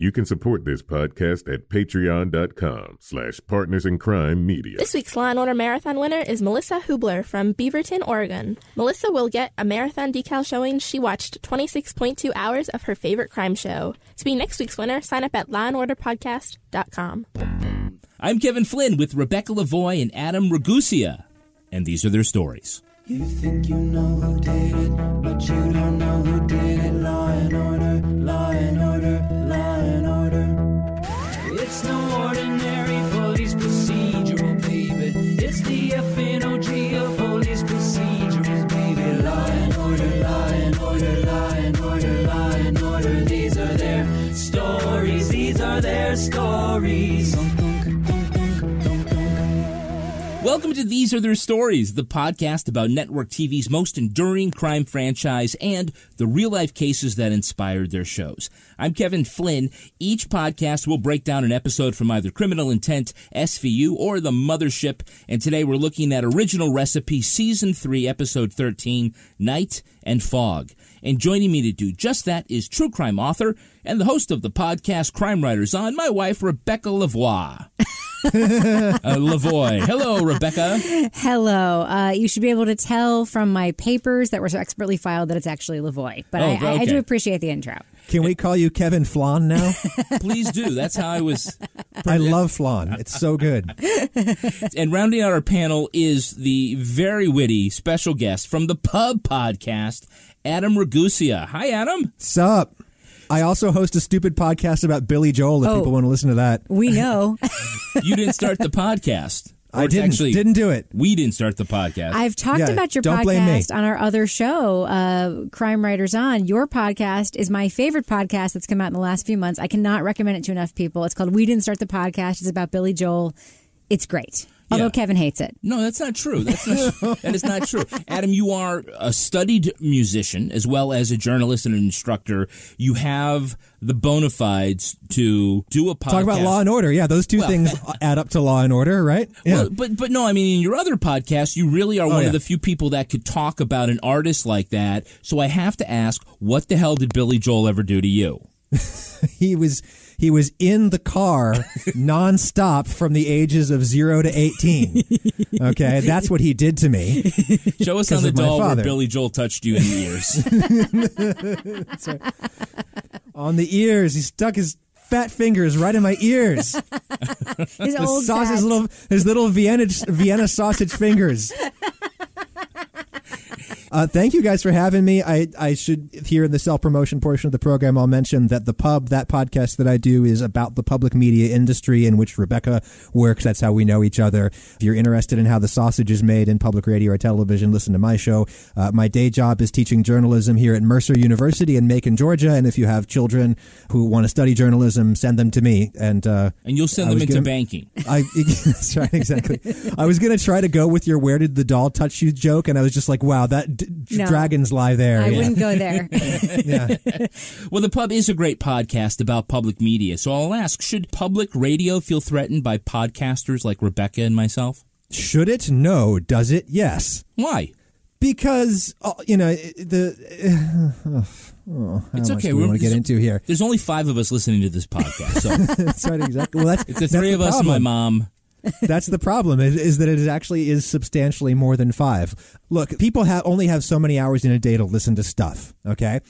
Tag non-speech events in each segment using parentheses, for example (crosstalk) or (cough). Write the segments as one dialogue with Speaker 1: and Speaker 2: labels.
Speaker 1: You can support this podcast at patreon.com slash partners in crime media.
Speaker 2: This week's Law and Order Marathon winner is Melissa Hubler from Beaverton, Oregon. Melissa will get a marathon decal showing she watched 26.2 hours of her favorite crime show. To be next week's winner, sign up at lawandorderpodcast.com.
Speaker 3: I'm Kevin Flynn with Rebecca Lavoie and Adam Ragusea, and these are their stories.
Speaker 4: You think you know who did it, but you don't know who did it. Law and order, law and order, their stories.
Speaker 3: Welcome to These Are Their Stories, the podcast about network TV's most enduring crime franchise and the real life cases that inspired their shows. I'm Kevin Flynn. Each podcast will break down an episode from either Criminal Intent, SVU, or The Mothership. And today we're looking at Original Recipe Season 3, Episode 13, Night and Fog. And joining me to do just that is true crime author and the host of the podcast Crime Writers on, my wife, Rebecca Lavoie. (laughs) (laughs) uh, Lavoie. Hello, Rebecca.
Speaker 5: Hello. Uh, you should be able to tell from my papers that were so expertly filed that it's actually Lavoie. But
Speaker 3: Oh,
Speaker 5: I, I, I do appreciate the intro.
Speaker 6: Can we call you Kevin Flan now? (laughs)
Speaker 3: Please do. That's how I was.
Speaker 6: I love flan. It's so good. (laughs)
Speaker 3: And rounding out our panel is the very witty special guest from the Pub Podcast, Adam Ragusea. Hi, Adam.
Speaker 6: Sup? I also host a stupid podcast about Billy Joel if
Speaker 5: Oh.
Speaker 6: people want to listen to that.
Speaker 5: We know. (laughs)
Speaker 3: You didn't start the podcast.
Speaker 6: I didn't.
Speaker 3: Actually,
Speaker 6: didn't do it.
Speaker 3: We didn't start the podcast.
Speaker 5: I've talked
Speaker 6: Yeah,
Speaker 5: about your
Speaker 6: don't blame me.
Speaker 5: podcast on our other show, uh, Crime Writers On. Your podcast is my favorite podcast that's come out in the last few months. I cannot recommend it to enough people. It's called We Didn't Start the Podcast. It's about Billy Joel. It's great. Although
Speaker 3: Yeah.
Speaker 5: Kevin hates it.
Speaker 3: No, that's not true. That's not, (laughs) that is not true. Adam, you are a studied musician as well as a journalist and an instructor. You have the bona fides to do a podcast.
Speaker 6: Talk about Law and Order. Yeah, those two
Speaker 3: Well-
Speaker 6: things (laughs) add up to Law and Order, right? Yeah.
Speaker 3: Well, but but no, I mean in your other podcast, you really are oh, one
Speaker 6: Oh, yeah.
Speaker 3: of the few people that could talk about an artist like that. So I have to ask, what the hell did Billy Joel ever do to you? (laughs)
Speaker 6: he was he was in the car nonstop from the ages of zero to eighteen. Okay, that's what he did to me.
Speaker 3: Show us on
Speaker 6: 'Cause
Speaker 3: the
Speaker 6: of my
Speaker 3: doll where. Billy Joel touched you in the ears. (laughs)
Speaker 6: On the ears, he stuck his fat fingers right in my ears.
Speaker 5: His
Speaker 6: His,
Speaker 5: old
Speaker 6: sausage, little, his little Vienna Vienna sausage fingers. Uh, thank you guys for having me. I, I should here in the self promotion portion of the program, I'll mention that the pub, that podcast that I do, is about the public media industry in which Rebecca works. That's how we know each other. If you're interested in how the sausage is made in public radio or television, listen to my show. Uh, my day job is teaching journalism here at Mercer University in Macon, Georgia. And if you have children who want to study journalism, send them to me. And uh,
Speaker 3: And you'll send them into
Speaker 6: gonna-
Speaker 3: banking. (laughs)
Speaker 6: I (laughs) that's right, exactly. I was gonna try to go with your "Where did the doll touch you?" joke, and I was just like, "Wow, that d-
Speaker 5: No.
Speaker 6: dragons lie there."
Speaker 5: I
Speaker 6: yeah.
Speaker 5: wouldn't go there. (laughs)
Speaker 6: yeah.
Speaker 3: Well, the pub is a great podcast about public media. So I'll ask, should public radio feel threatened by podcasters like Rebecca and myself?
Speaker 6: Should it? No. Does it? Yes.
Speaker 3: Why?
Speaker 6: Because uh, you know the. Uh, oh,
Speaker 3: It's (sighs) okay.
Speaker 6: we
Speaker 3: We're-
Speaker 6: want to get into here.
Speaker 3: There's only five of us listening to this podcast. So (laughs)
Speaker 6: That's right, exactly. Well, that's
Speaker 3: it's the
Speaker 6: that's
Speaker 3: three of us and my mom.
Speaker 6: That's the problem is, is that it actually is substantially more than five. Look, people have only have so many hours in a day to listen to stuff. Okay,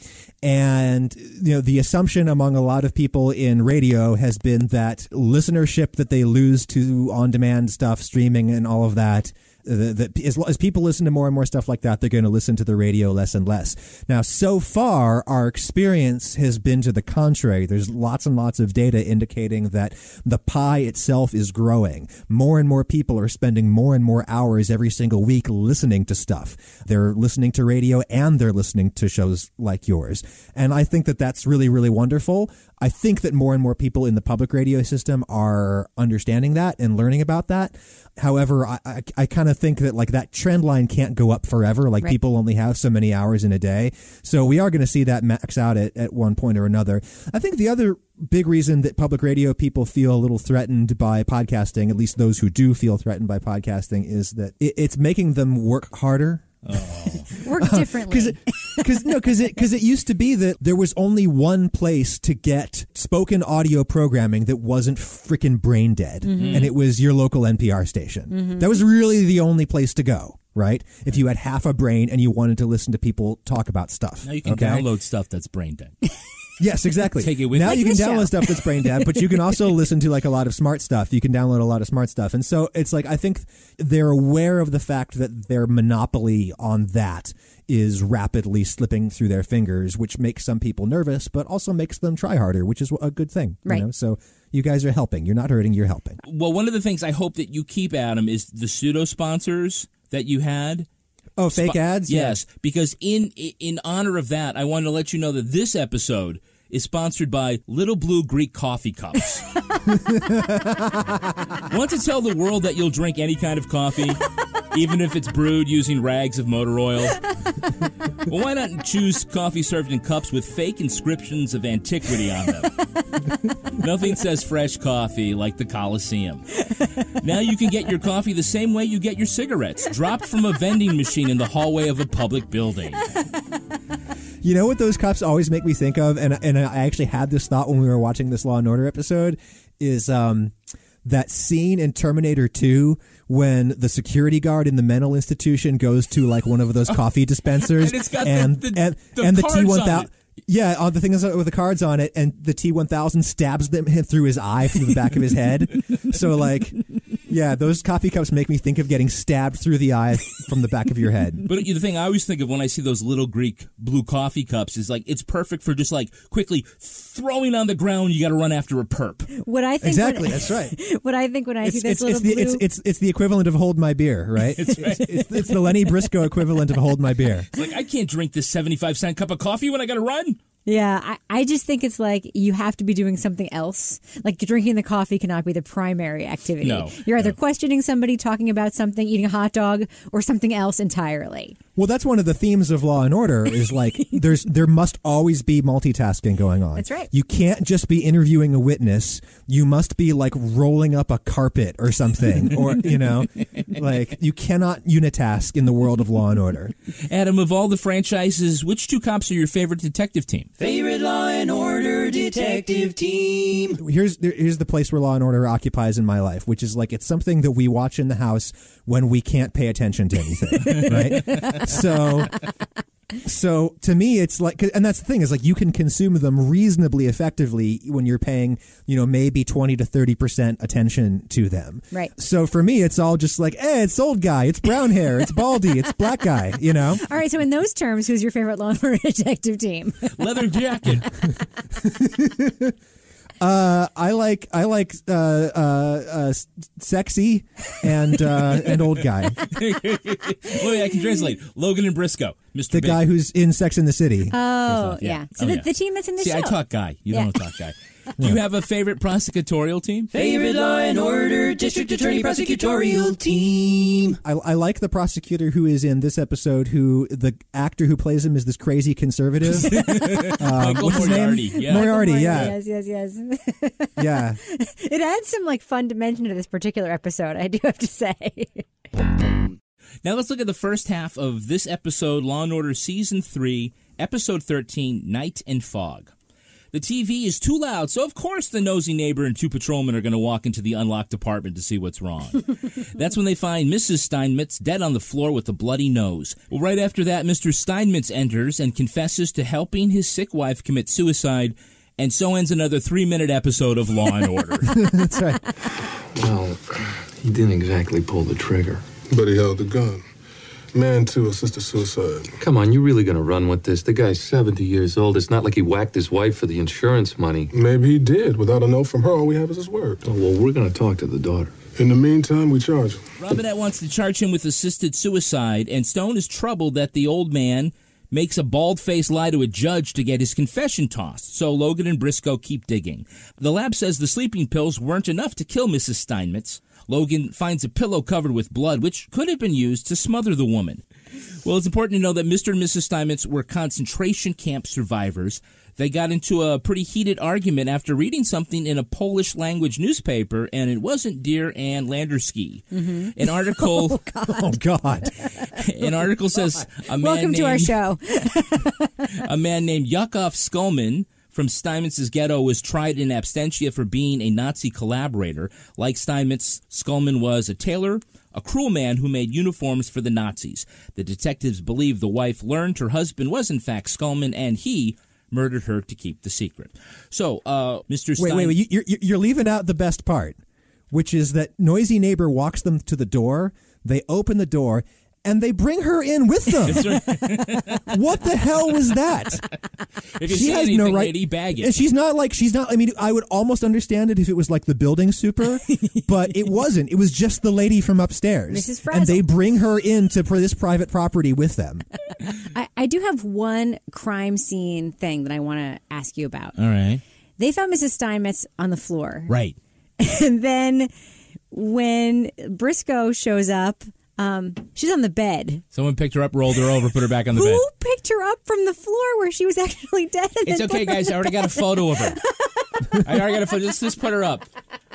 Speaker 6: and you know the assumption among a lot of people in radio has been that listenership that they lose to on-demand stuff, streaming, and all of that. That as, as people listen to more and more stuff like that, they're going to listen to the radio less and less. Now, so far, our experience has been to the contrary. There's lots and lots of data indicating that the pie itself is growing. More and more people are spending more and more hours every single week listening to stuff. They're listening to radio and they're listening to shows like yours. And I think that that's really, really wonderful. I think that more and more people in the public radio system are understanding that and learning about that. However, I, I, I kind of think that like that trend line can't go up forever. Like
Speaker 5: Right.
Speaker 6: people only have so many hours in a day. So we are going to see that max out at, at one point or another. I think the other big reason that public radio people feel a little threatened by podcasting, at least those who do feel threatened by podcasting, is that it, it's making them work harder Oh.
Speaker 5: Work (laughs) differently.
Speaker 6: because no, because it because it used to be that there was only one place to get spoken audio programming that wasn't freaking brain dead, mm-hmm. and it was your local NPR station. Mm-hmm. That was really the only place to go. Right, if you had half a brain and you wanted to listen to people talk about stuff.
Speaker 3: Now you can
Speaker 6: okay?
Speaker 3: download stuff that's brain dead. (laughs)
Speaker 6: Yes, exactly.
Speaker 3: Take it with
Speaker 6: now
Speaker 3: you.
Speaker 6: you can download
Speaker 5: show.
Speaker 6: stuff that's brain dead, but you can also (laughs) listen to like a lot of smart stuff. You can download a lot of smart stuff, and so it's like I think they're aware of the fact that their monopoly on that is rapidly slipping through their fingers, which makes some people nervous, but also makes them try harder, which is a good thing. you
Speaker 5: Right.
Speaker 6: know? So you guys are helping. You're not hurting. You're helping.
Speaker 3: well, one of the things I hope that you keep, Adam, is the pseudo sponsors that you had.
Speaker 6: Oh, fake
Speaker 3: Spo-
Speaker 6: ads.
Speaker 3: Yes, because in in honor of that, I wanted to let you know that this episode is sponsored by Little Blue Greek Coffee Cups. (laughs) Want to tell the world that you'll drink any kind of coffee, even if it's brewed using rags of motor oil? Well, why not choose coffee served in cups with fake inscriptions of antiquity on them? Nothing says fresh coffee like the Coliseum. Now you can get your coffee the same way you get your cigarettes, dropped from a vending machine in the hallway of a public building.
Speaker 6: You know what those cups always make me think of, and and I actually had this thought when we were watching this Law and Order episode, is um that scene in Terminator Two when the security guard in the mental institution goes to like one of those (laughs) oh, coffee dispensers,
Speaker 3: And it's got the-
Speaker 6: and
Speaker 3: the-
Speaker 6: and,
Speaker 3: the
Speaker 6: and the
Speaker 3: T1000.
Speaker 6: Yeah, on the thing is uh, with the cards on it, and the T one thousand stabs them him (laughs) through his eye through the back of his head. (laughs) So like, yeah, those coffee cups make me think of getting stabbed through the eye from the back of your head.
Speaker 3: But the thing I always think of when I see those little Greek blue coffee cups is like it's perfect for just like quickly throwing on the ground. You got to run after a perp.
Speaker 5: what I think
Speaker 6: Exactly,
Speaker 5: when,
Speaker 6: that's right. (laughs)
Speaker 5: what I think when I see
Speaker 6: It's,
Speaker 5: this
Speaker 6: it's,
Speaker 5: little
Speaker 6: it's, the,
Speaker 5: blue
Speaker 6: it's, it's, it's the equivalent of hold my beer, right? It's, it's, it's the Lenny Briscoe equivalent of hold my beer.
Speaker 3: It's like I can't drink this seventy-five cent cup of coffee when I got to run.
Speaker 5: Yeah, I, I just think it's like you have to be doing something else. Like drinking the coffee cannot be the primary activity.
Speaker 3: No,
Speaker 5: You're either
Speaker 3: no.
Speaker 5: questioning somebody, talking about something, eating a hot dog, or something else entirely.
Speaker 6: Well, that's one of the themes of Law and Order is like (laughs) there's there must always be multitasking going on.
Speaker 5: That's right.
Speaker 6: You can't just be interviewing a witness. You must be like rolling up a carpet or something, (laughs) or you know, like you cannot unitask in the world of Law and Order.
Speaker 3: Adam, of all the franchises, which two cops are your favorite detective team?
Speaker 4: Favorite Law and Order detective team.
Speaker 6: here's here's the place where Law and Order occupies in my life, which is like it's something that we watch in the house when we can't pay attention to anything, (laughs) right? So. So to me, it's like, and that's the thing is like you can consume them reasonably effectively when you're paying, you know, maybe twenty to thirty percent attention to them.
Speaker 5: Right.
Speaker 6: So for me, it's all just like, eh, it's old guy, it's brown hair, it's baldy, it's black guy, you know. (laughs)
Speaker 5: All right, so in those terms, who's your favorite Law and Order (laughs) detective team?
Speaker 3: Leather jacket. (laughs)
Speaker 6: Uh, I like I like uh, uh, uh, sexy and uh, and old guy, (laughs)
Speaker 3: Well, I can translate. Logan and Briscoe, Mr.
Speaker 6: the
Speaker 3: Big.
Speaker 6: guy who's in Sex in the City.
Speaker 5: Oh,
Speaker 3: yeah.
Speaker 5: yeah. So
Speaker 3: Oh,
Speaker 5: the,
Speaker 3: yeah.
Speaker 5: the team that's in the
Speaker 3: See,
Speaker 5: show.
Speaker 3: I talk guy. You
Speaker 5: Yeah.
Speaker 3: don't talk guy. (laughs) Do you have a favorite prosecutorial team?
Speaker 4: Favorite Law and Order district attorney prosecutorial team.
Speaker 6: I, I like the prosecutor who is in this episode. Who the actor who plays him is this crazy conservative. (laughs) um,
Speaker 3: Michael
Speaker 6: what's his name?
Speaker 3: Moriarty, yeah.
Speaker 6: Moriarty.
Speaker 5: Moriarty,
Speaker 6: Yeah,
Speaker 5: Yes, yes, yes. (laughs)
Speaker 6: yeah. (laughs)
Speaker 5: it adds some like fun dimension to this particular episode. I do have to say.
Speaker 3: Now let's look at the first half of this episode, Law and Order Season 3, Episode 13, Night and Fog. The TV is too loud, so of course the nosy neighbor and two patrolmen are going to walk into the unlocked apartment to see what's wrong. (laughs) That's when they find Mrs. Steinmetz dead on the floor with a bloody nose. Well, right after that, Mr. Steinmetz enters and confesses to helping his sick wife commit suicide, and so ends another three minute episode of Law and (laughs) Order.
Speaker 6: That's right.
Speaker 7: Well, he didn't exactly pull the trigger. But he held the gun. Man two assisted suicide.
Speaker 8: Come on, you really gonna run with this? The guy's 70 years old. It's not like he whacked his wife for the insurance money.
Speaker 7: Maybe he did. Without a note from her, all we have is his word.
Speaker 8: Oh, well, we're gonna talk to the daughter.
Speaker 7: In the meantime, we charge him.
Speaker 3: Robinette wants to charge him with assisted suicide, and Stone is troubled that the old man makes a bald faced lie to a judge to get his confession tossed. So Logan and Briscoe keep digging. The lab says the sleeping pills weren't enough to kill Mrs. Steinmetz. Logan finds a pillow covered with blood, which could have been used to smother the woman. Well, it's important to know that Mr. and Mrs. Steinmetz were concentration camp survivors. They got into a pretty heated argument after reading something in a Polish language newspaper, and it wasn't Dear Ann Landersky. Mm-hmm. An article, (laughs)
Speaker 6: Oh God!
Speaker 3: Oh, (laughs) an article says oh, a man
Speaker 5: Welcome to our show. (laughs)
Speaker 3: a man named Yakov Skulman from Steinmetz's ghetto was tried in absentia for being a Nazi collaborator. Like Steinmetz, Skulman was a tailor, a cruel man who made uniforms for the Nazis. The detectives believe the wife learned her husband was in fact Skulman, and he murdered her to keep the secret. So, uh, Mr. Stein-
Speaker 6: Wait, wait, wait! You're you're leaving out the best part, which is that noisy neighbor walks them to the door. They open the door. And they bring her in with them. (laughs) what the hell was that?
Speaker 3: if you see anything, lady, bag it.
Speaker 6: And she's not like she's not. I mean, I would almost understand it if it was like the building super, (laughs) but it wasn't. It was just the lady from upstairs,
Speaker 5: Mrs. Frazzle.
Speaker 6: and they bring her into for this private property with them.
Speaker 5: I, I do have one crime scene thing that I want to ask you about.
Speaker 3: All right.
Speaker 5: They found Mrs. Steinmetz on the floor.
Speaker 3: Right. (laughs)
Speaker 5: And then when Briscoe shows up, um, she's on the bed.
Speaker 3: Someone picked her up, rolled her over, put her back on the bed.
Speaker 5: Who picked her up from the floor where she was (laughs) actually dead?
Speaker 3: It's okay, guys. I already got a photo of her. (laughs) I already got to photo. Just, just put her up.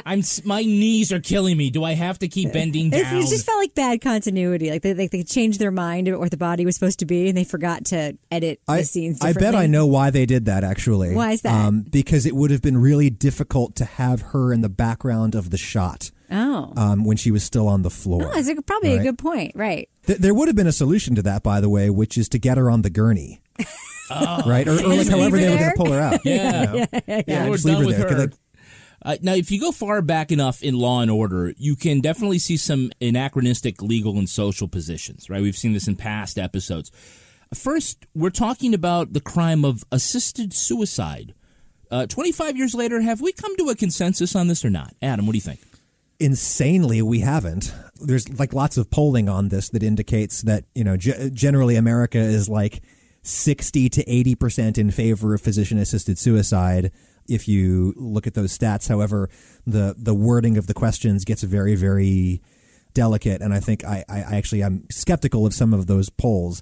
Speaker 3: I'm. My knees are killing me. Do I have to keep bending
Speaker 5: It,
Speaker 3: down?
Speaker 5: it just felt like bad continuity. Like they, they, they changed their mind about what the body was supposed to be, and they forgot to edit
Speaker 6: I,
Speaker 5: the scenes.
Speaker 6: I bet I know why they did that. Actually,
Speaker 5: Why is that?
Speaker 6: Um, because it would have been really difficult to have her in the background of the shot
Speaker 5: Oh,
Speaker 6: um, when she was still on the floor.
Speaker 5: oh that's a, probably a good point. Right.
Speaker 6: Th- there would have been a solution to that, by the way, which is to get her on the gurney. (laughs) right, or, or like however they were going to pull her out.
Speaker 3: Yeah.
Speaker 6: You know?
Speaker 3: Yeah, we're
Speaker 6: just leave
Speaker 3: done
Speaker 6: her
Speaker 3: with her.
Speaker 6: they-
Speaker 3: Uh, now, if you go far back enough in Law and Order, you can definitely see some anachronistic legal and social positions. Right, we've seen this in past episodes. First, we're talking about the crime of assisted suicide. Uh, Twenty-five years later, have we come to a consensus on this or not? Adam, what do you think?
Speaker 6: insanely we haven't there's like lots of polling on this that indicates that you know ge- generally america is like 60 to 80% in favor of physician assisted suicide if you look at those stats. However the the wording of the questions gets very very delicate and i think i i actually i'm skeptical of some of those polls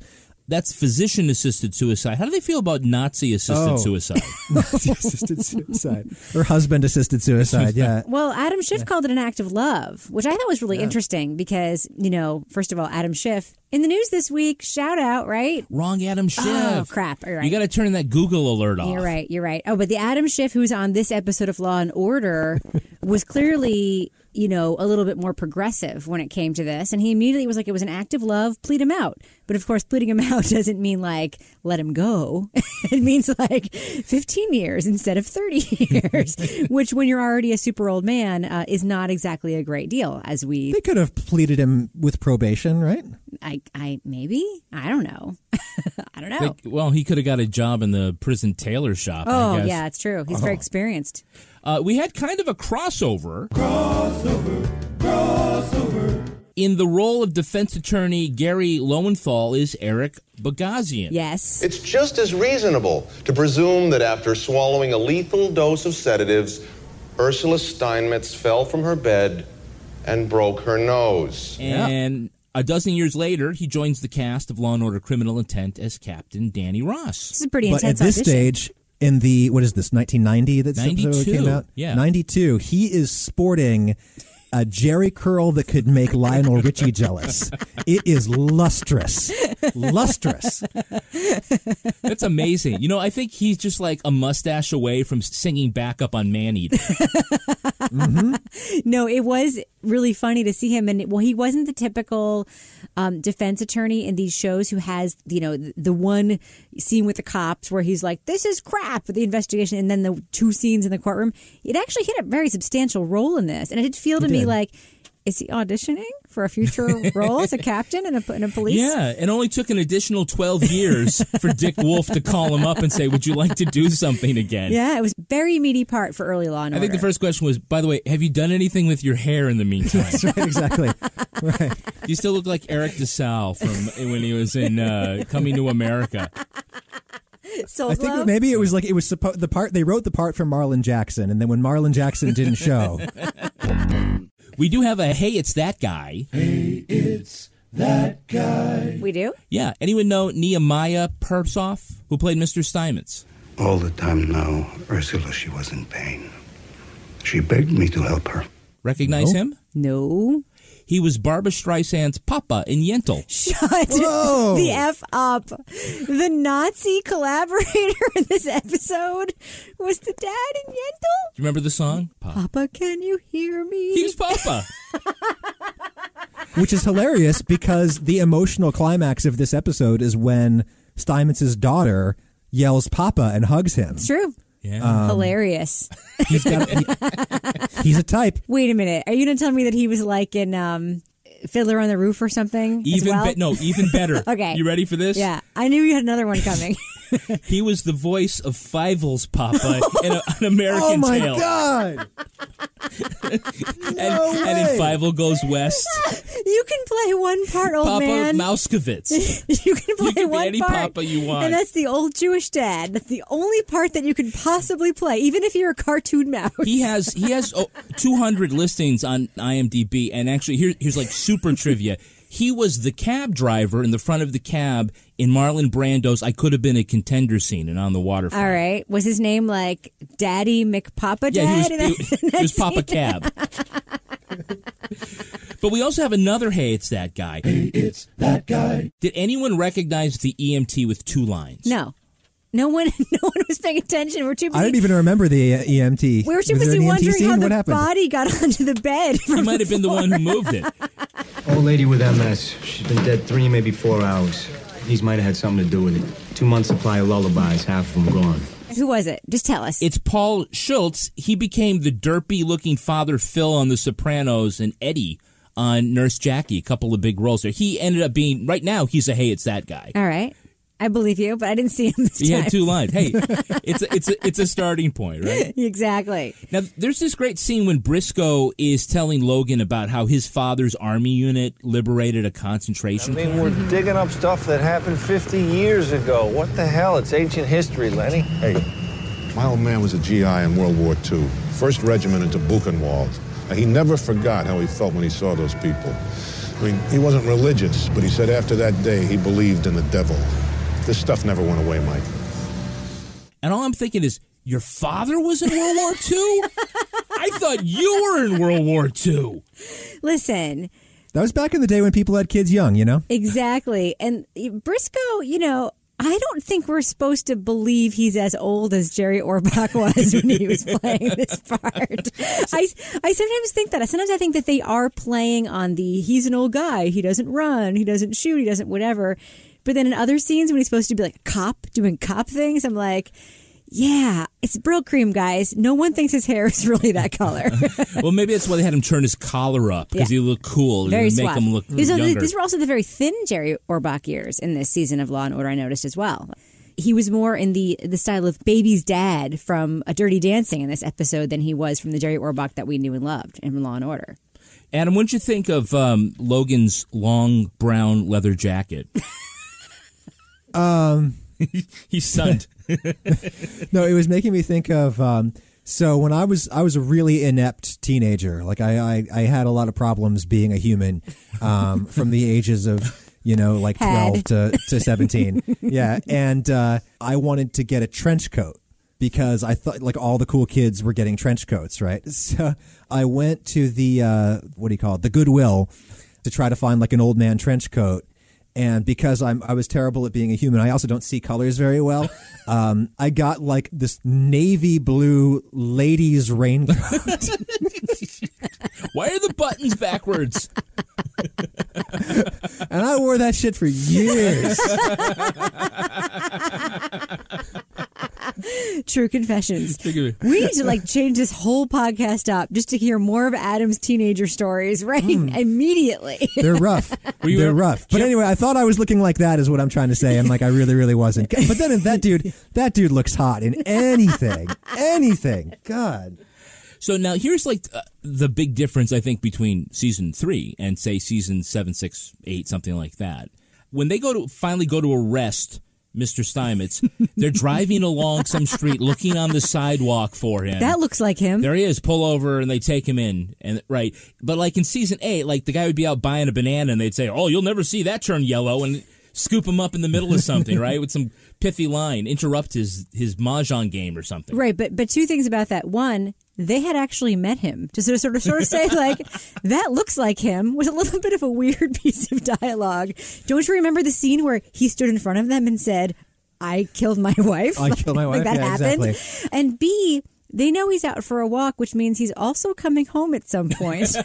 Speaker 3: That's physician assisted suicide. How do they feel about Nazi assisted
Speaker 6: Oh.
Speaker 3: suicide? (laughs)
Speaker 6: assisted suicide or husband assisted suicide yeah (laughs)
Speaker 5: Well, Adam Schiff called it an act of love, which I thought was really interesting because, you know, first of all, Adam Schiff in the news this week, shout out, right?
Speaker 3: Wrong, Adam oh, Schiff.
Speaker 5: Oh, crap. All right.
Speaker 3: You got to turn that Google alert off.
Speaker 5: You're right. You're right. Oh, but the Adam Schiff who's on this episode of Law and Order (laughs) was clearly, you know, a little bit more progressive when it came to this. And he immediately was like, it was an act of love, plead him out. But of course, pleading him (laughs) out doesn't mean like, let him go. (laughs) it means like 15 years instead of 30 (laughs) years, which when you're already a super old man uh, is not exactly a great deal, as we,
Speaker 6: they could have pleaded him with probation right
Speaker 5: I, I, maybe, I don't know. I don't know.
Speaker 3: Like, well, he could have got a job in the prison tailor shop. I
Speaker 5: Oh
Speaker 3: guess.
Speaker 5: yeah, it's true. He's very experienced.
Speaker 3: Uh, we had kind of a crossover. In the role of defense attorney Gary Lowenthal is Eric Bogosian.
Speaker 5: Yes.
Speaker 9: It's just as reasonable to presume that after swallowing a lethal dose of sedatives, Ursula Steinmetz fell from her bed and broke her nose.
Speaker 3: And a dozen years later, he joins the cast of Law and Order: Criminal Intent as Captain Danny Ross.
Speaker 5: This is a pretty
Speaker 6: but at this
Speaker 5: audition.
Speaker 6: stage in the what is this 1990 that this episode
Speaker 3: 92,
Speaker 6: came out
Speaker 3: yeah.
Speaker 6: 92 he is sporting a Jheri curl that could make lionel richie jealous it is lustrous lustrous
Speaker 3: That's amazing. you know, I think he's just like a mustache away from singing backup on Man Eater. (laughs)
Speaker 5: No, it was really funny to see him. And well, he wasn't the typical um, defense attorney in these shows who has, you know, the, one scene with the cops where he's like, this is crap with the investigation. And then the two scenes in the courtroom. It actually hit a very substantial role in this. And it did feel to me
Speaker 6: did.
Speaker 5: like, Is he auditioning for a future role as a (laughs) captain in a, in a police?
Speaker 3: Yeah, it only took an additional 12 years for Dick Wolf to call him up and say, Would you like to do something again?
Speaker 5: Yeah, it was very meaty part for early Law and
Speaker 3: I think the first question was, By the way, have you done anything with your hair in the meantime?
Speaker 6: That's right, exactly. (laughs) right.
Speaker 3: you still look like Eriq La Salle from when he was in uh, Coming to America.
Speaker 5: So
Speaker 6: I think maybe it was like it was supposed the part they wrote the part for Marlon Jackson, and then when Marlon Jackson didn't show, (laughs)
Speaker 3: We do have a Hey, it's that guy. Hey, It's That Guy.
Speaker 5: We do.
Speaker 3: Yeah, anyone know Nehemiah Persoff, who played Mr. Steinmetz?
Speaker 10: All the time now, Ursula, she was in pain. She begged me to help her.
Speaker 3: Recognize him?
Speaker 5: No.
Speaker 3: He was Barbra Streisand's papa in Yentl.
Speaker 5: Shut
Speaker 6: Whoa.
Speaker 5: the F up. The Nazi collaborator in this episode was the dad in Yentl.
Speaker 3: Do you remember the song? Pa-
Speaker 5: Papa, can you hear me?
Speaker 3: He was Papa. (laughs)
Speaker 6: which is hilarious because the emotional climax of this episode is when Steinmetz's daughter yells "Papa" and hugs him.
Speaker 5: It's true.
Speaker 3: Yeah.
Speaker 5: Hilarious.
Speaker 6: He's got he- he's a type.
Speaker 5: Wait a minute. Are you going to tell me that he was like in um, Fiddler on the Roof or something? as
Speaker 3: Even
Speaker 5: well?
Speaker 3: be- no, even better. (laughs)
Speaker 5: Okay.
Speaker 3: You ready for this?
Speaker 5: Yeah, I knew you had another one coming. (laughs)
Speaker 3: He was the voice of Fievel's Papa (laughs) in a, an American
Speaker 6: Oh my
Speaker 3: Tale.
Speaker 6: god!
Speaker 3: and,
Speaker 6: No
Speaker 3: and in
Speaker 6: way.
Speaker 3: Fievel Goes West,
Speaker 5: you can play one part, old
Speaker 3: Papa
Speaker 5: man.
Speaker 3: Mousekewitz. (laughs)
Speaker 5: you can play
Speaker 3: You can be
Speaker 5: one
Speaker 3: any
Speaker 5: part,
Speaker 3: papa you want.
Speaker 5: and that's the old Jewish dad. That's the only part that you could possibly play, even if you're a cartoon mouse.
Speaker 3: He has he has oh, 200 listings on IMDb, and actually here, here's like super trivia. He was the cab driver in the front of the cab in Marlon Brando's "I Could Have Been a Contender" scene and on the waterfront.
Speaker 5: All right. Was his name like Daddy McPapa
Speaker 3: Yeah,
Speaker 5: Dad?
Speaker 3: he was, (laughs) he, he was Papa? (laughs) Cab. but we also have another "Hey, it's that guy." Hey, it's that guy. Did anyone recognize the EMT with two lines?
Speaker 5: No. No one, (laughs) no one was paying attention. We're too busy.
Speaker 6: I didn't even remember the uh, EMT.
Speaker 5: we were too
Speaker 6: Was
Speaker 5: busy wondering
Speaker 6: scene?
Speaker 5: how
Speaker 6: what
Speaker 5: the
Speaker 6: happened?
Speaker 5: body got onto the bed.
Speaker 3: He might have been the one who moved it.
Speaker 11: Old lady with MS. She's been dead three, maybe four hours. These might have had something to do with it. Two months supply of lullabies, half of them gone.
Speaker 5: Who was it? Just tell us.
Speaker 3: It's Paul Schulze. He became the derpy looking father Phil on The Sopranos and Eddie on Nurse Jackie, a couple of big roles there. He ended up being, right now, he's a hey, it's that guy.
Speaker 5: All right. I believe you, but I didn't see him this
Speaker 3: He
Speaker 5: time.
Speaker 3: had two lines. Hey, (laughs) it's a, it's a, it's a starting point, right?
Speaker 5: exactly.
Speaker 3: Now, there's this great scene when Briscoe is telling Logan about how his father's army unit liberated a concentration
Speaker 12: I mean,
Speaker 3: camp.
Speaker 12: we're digging up stuff that happened 50 years ago. What the hell? It's ancient history, Lenny.
Speaker 7: Hey, my old man was a GI in World War II, first regiment into Buchenwald. And he never forgot how he felt when he saw those people. I mean, he wasn't religious, but he said after that day he believed in the devil. This stuff never went away, Mike.
Speaker 3: And all I'm thinking is, your father was in World War (laughs) II? I thought you were in World War II.
Speaker 5: Listen,
Speaker 6: That was back in the day when people had kids young, you know?
Speaker 5: exactly. And Briscoe, you know, I don't think we're supposed to believe he's as old as Jerry Orbach was when he was (laughs) playing this part. I, I sometimes think that. Sometimes I think that they are playing on the he's an old guy. He doesn't run. He doesn't shoot. He doesn't whatever. But then in other scenes when he's supposed to be like a cop doing cop things, I'm like, yeah, it's Brylcreem, guys. No one thinks his hair is really that color. (laughs)
Speaker 3: Well, maybe that's why they had him turn his collar up because
Speaker 5: Yeah.
Speaker 3: he looked cool.
Speaker 5: very
Speaker 3: make
Speaker 5: suave.
Speaker 3: him look
Speaker 5: These
Speaker 3: younger.
Speaker 5: these were also the very thin Jerry Orbach years in this season of Law and Order. I noticed as well. He was more in the the style of Baby's dad from A Dirty Dancing in this episode than he was from the Jerry Orbach that we knew and loved in Law and Order.
Speaker 3: Adam, what'd you think of um, Logan's long brown leather jacket? (laughs)
Speaker 6: Um, (laughs)
Speaker 3: He's stunned. (laughs)
Speaker 6: no, it was making me think of. Um, so when I was I was a really inept teenager. Like I I, I had a lot of problems being a human um, (laughs) from the ages of you know like
Speaker 5: Had.
Speaker 6: twelve to to seventeen. yeah, and uh, I wanted to get a trench coat because I thought like all the cool kids were getting trench coats, right? So I went to the uh, what do you call it, the Goodwill, to try to find like an old man trench coat. And because I'm I was terrible at being a human, I also don't see colors very well. (laughs) Um, I got like this navy blue ladies raincoat. (laughs)
Speaker 3: Why are the buttons backwards?
Speaker 6: and I wore that shit for years. (laughs) (laughs)
Speaker 5: True confessions.
Speaker 3: Think of it.
Speaker 5: We need to like change this whole podcast up just to hear more of Adam's teenager stories, (laughs) right? Immediately.
Speaker 6: They're rough. (laughs)
Speaker 3: you
Speaker 6: They're
Speaker 3: ever-
Speaker 6: rough. But anyway, I thought I was looking like that, is what I'm trying to say, and like I really, really wasn't. But then that dude, that dude looks hot in anything, anything. God.
Speaker 3: So now here's like uh, the big difference I think between season three and say season seven, six, eight, something like that. When they go to finally go to arrest Mr. Steinmetz, they're driving along some street, looking on the sidewalk for him.
Speaker 5: that looks like him.
Speaker 3: There he is. Pull over, and they take him in. And right, but like in season eight, like the guy would be out buying a banana, and they'd say, "Oh, you'll never see that turn yellow," and scoop him up in the middle of something, right, with some pithy line, interrupt his his mahjong game or something.
Speaker 5: Right, but but two things about that. One, they had actually met him to sort of sort of, sort of say like that looks like him was a little (laughs) bit of a weird piece of dialogue. Don't you remember the scene where he stood in front of them and said, "I killed my wife."
Speaker 6: I killed my (laughs)
Speaker 5: Like
Speaker 6: wife.
Speaker 5: that
Speaker 6: Yeah,
Speaker 5: happened.
Speaker 6: exactly.
Speaker 5: And B. They know he's out for a walk, which means he's also coming home at some point. (laughs) so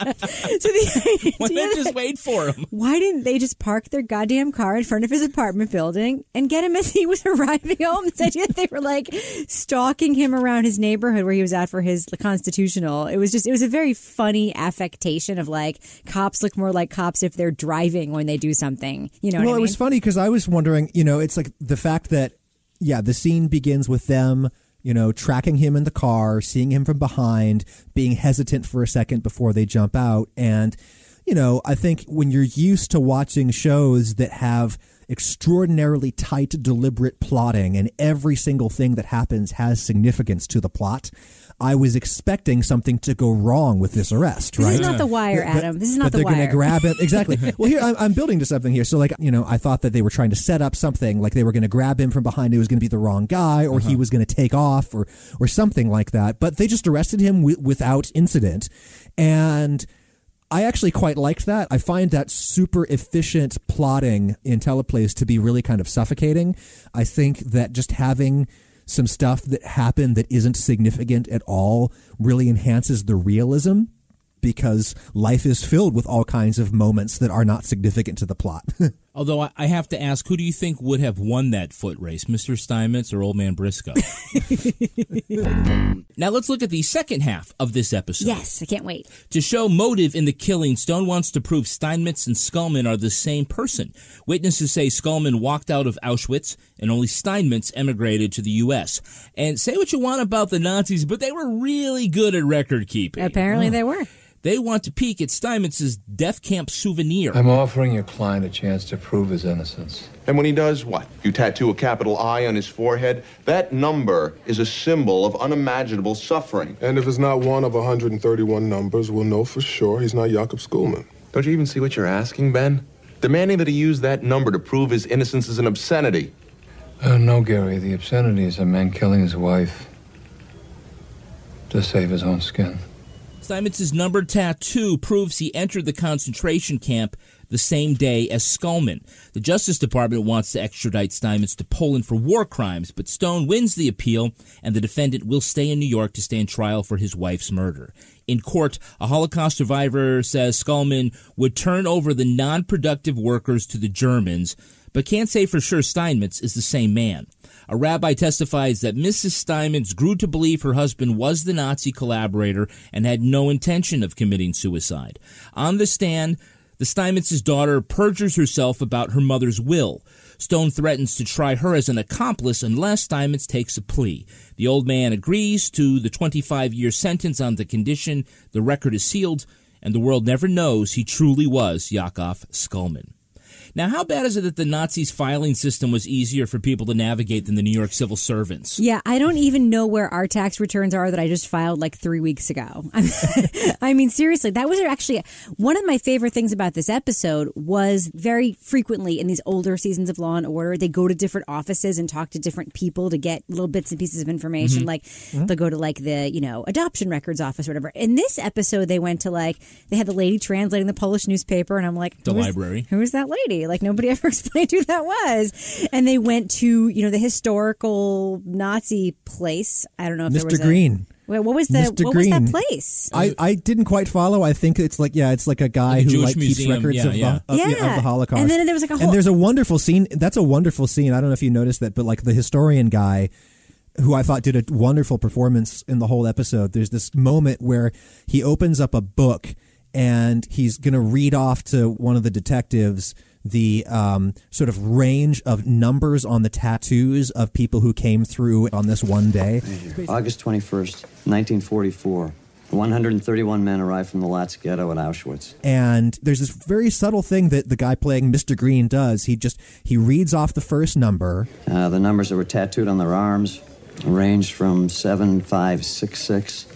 Speaker 5: the (laughs)
Speaker 3: Why
Speaker 5: idea
Speaker 3: not just wait for him?
Speaker 5: why didn't they just park their goddamn car in front of his apartment building and get him as he was (laughs) arriving home? This idea that they were like stalking him around his neighborhood where he was out for his constitutional. It was just, it was a very funny affectation of like cops look more like cops if they're driving when they do something. You know
Speaker 6: well,
Speaker 5: what I
Speaker 6: it
Speaker 5: mean?
Speaker 6: was funny because I was wondering, you know, it's like the fact that, yeah, the scene begins with them, you know, tracking him in the car, seeing him from behind, being hesitant for a second before they jump out. And, you know, I think when you're used to watching shows that have extraordinarily tight, deliberate plotting and every single thing that happens has significance to the plot, I was expecting something to go wrong with this arrest,
Speaker 5: This
Speaker 6: right?
Speaker 5: is not the wire, Adam. This is not
Speaker 6: that
Speaker 5: the
Speaker 6: they're
Speaker 5: wire.
Speaker 6: going to grab it exactly. (laughs) well, here I'm, I'm building to something here. So, like, you know, I thought that they were trying to set up something, like they were going to grab him from behind. It was going to be the wrong guy, or he uh-huh. was going to take off, or or something like that. But they just arrested him wi- without incident, and. I actually quite liked that. I find that super efficient plotting in teleplays to be really kind of suffocating. I think that just having some stuff that happened that isn't significant at all really enhances the realism because life is filled with all kinds of moments that are not significant to the plot. (laughs)
Speaker 3: Although I, I have to ask, who do you think would have won that foot race, Mr. Steinmetz or Old Man Briscoe? (laughs) now let's look at the second half of this episode.
Speaker 5: yes, I can't wait.
Speaker 3: To show motive in the killing, Stone wants to prove Steinmetz and Skullman are the same person. Witnesses say Skullman walked out of Auschwitz and only Steinmetz emigrated to the U.S. And say what you want about the Nazis, but they were really good at record keeping.
Speaker 5: Apparently hmm. they were.
Speaker 3: They want to peek at Steinmetz's death camp souvenir.
Speaker 13: I'm offering your client a chance to prove his innocence.
Speaker 9: And when he does what? You tattoo a capital I on his forehead? That number is a symbol of unimaginable suffering.
Speaker 14: And if it's not one of 131 numbers, we'll know for sure he's not Jakob Schoolman.
Speaker 9: Don't you even see what you're asking, Ben? Demanding that he use that number to prove his innocence is an obscenity.
Speaker 13: Uh, no, Gary. The obscenity is a man killing his wife to save his own skin.
Speaker 3: Steinmetz's numbered tattoo proves he entered the concentration camp the same day as Skullman. The Justice Department wants to extradite Steinmetz to Poland for war crimes, but Stone wins the appeal, and the defendant will stay in New York to stand trial for his wife's murder. In court, a Holocaust survivor says Skullman would turn over the non productive workers to the Germans, but can't say for sure Steinmetz is the same man. A rabbi testifies that Mrs. Steinmetz grew to believe her husband was the Nazi collaborator and had no intention of committing suicide. On the stand, the Steinmetz's daughter perjures herself about her mother's will. Stone threatens to try her as an accomplice unless Steinmetz takes a plea. The old man agrees to the 25 year sentence on the condition the record is sealed and the world never knows he truly was Yakov Skullman. Now, how bad is it that the Nazis' filing system was easier for people to navigate than the New York civil servants?
Speaker 5: Yeah, I don't even know where our tax returns are that I just filed like three weeks ago. (laughs) I mean, seriously, that was actually one of my favorite things about this episode was very frequently in these older seasons of Law and Order, they go to different offices and talk to different people to get little bits and pieces of information.
Speaker 15: Mhm.
Speaker 5: Like
Speaker 15: Mhm.
Speaker 5: they'll go to like the, you know, adoption records office or whatever. In this episode, they went to like, they had the lady translating the Polish newspaper, and I'm like,
Speaker 3: The library.
Speaker 5: Who is that lady? Like nobody (laughs) ever explained who that was. And they went to, you know, the historical Nazi place. I don't know if there
Speaker 6: Mr.
Speaker 5: was a-
Speaker 6: Green.
Speaker 5: Well, what was the
Speaker 6: Mr.
Speaker 5: what
Speaker 6: Green.
Speaker 5: was that place?
Speaker 6: I, I didn't quite follow. I think it's like yeah, it's like a guy
Speaker 3: Like a
Speaker 6: who
Speaker 3: Jewish
Speaker 6: like keeps
Speaker 3: museum.
Speaker 6: records
Speaker 3: Yeah,
Speaker 6: of,
Speaker 3: yeah.
Speaker 6: The, of, yeah,
Speaker 5: Yeah.
Speaker 6: of the Holocaust.
Speaker 5: And then there was, like, a whole-
Speaker 6: and there's a wonderful scene. That's a wonderful scene. I don't know if you noticed that, but like the historian guy, who I thought did a wonderful performance in the whole episode. There's this moment where he opens up a book and he's going to read off to one of the detectives the um, sort of range of numbers on the tattoos of people who came through on this one day.
Speaker 15: August 21st, 1944. 131 men arrived from the Lats ghetto at Auschwitz.
Speaker 6: and there's this very subtle thing that the guy playing Mr. Green does. He just he reads off the first number,
Speaker 15: Uh, the numbers that were tattooed on their arms ranged from 7566.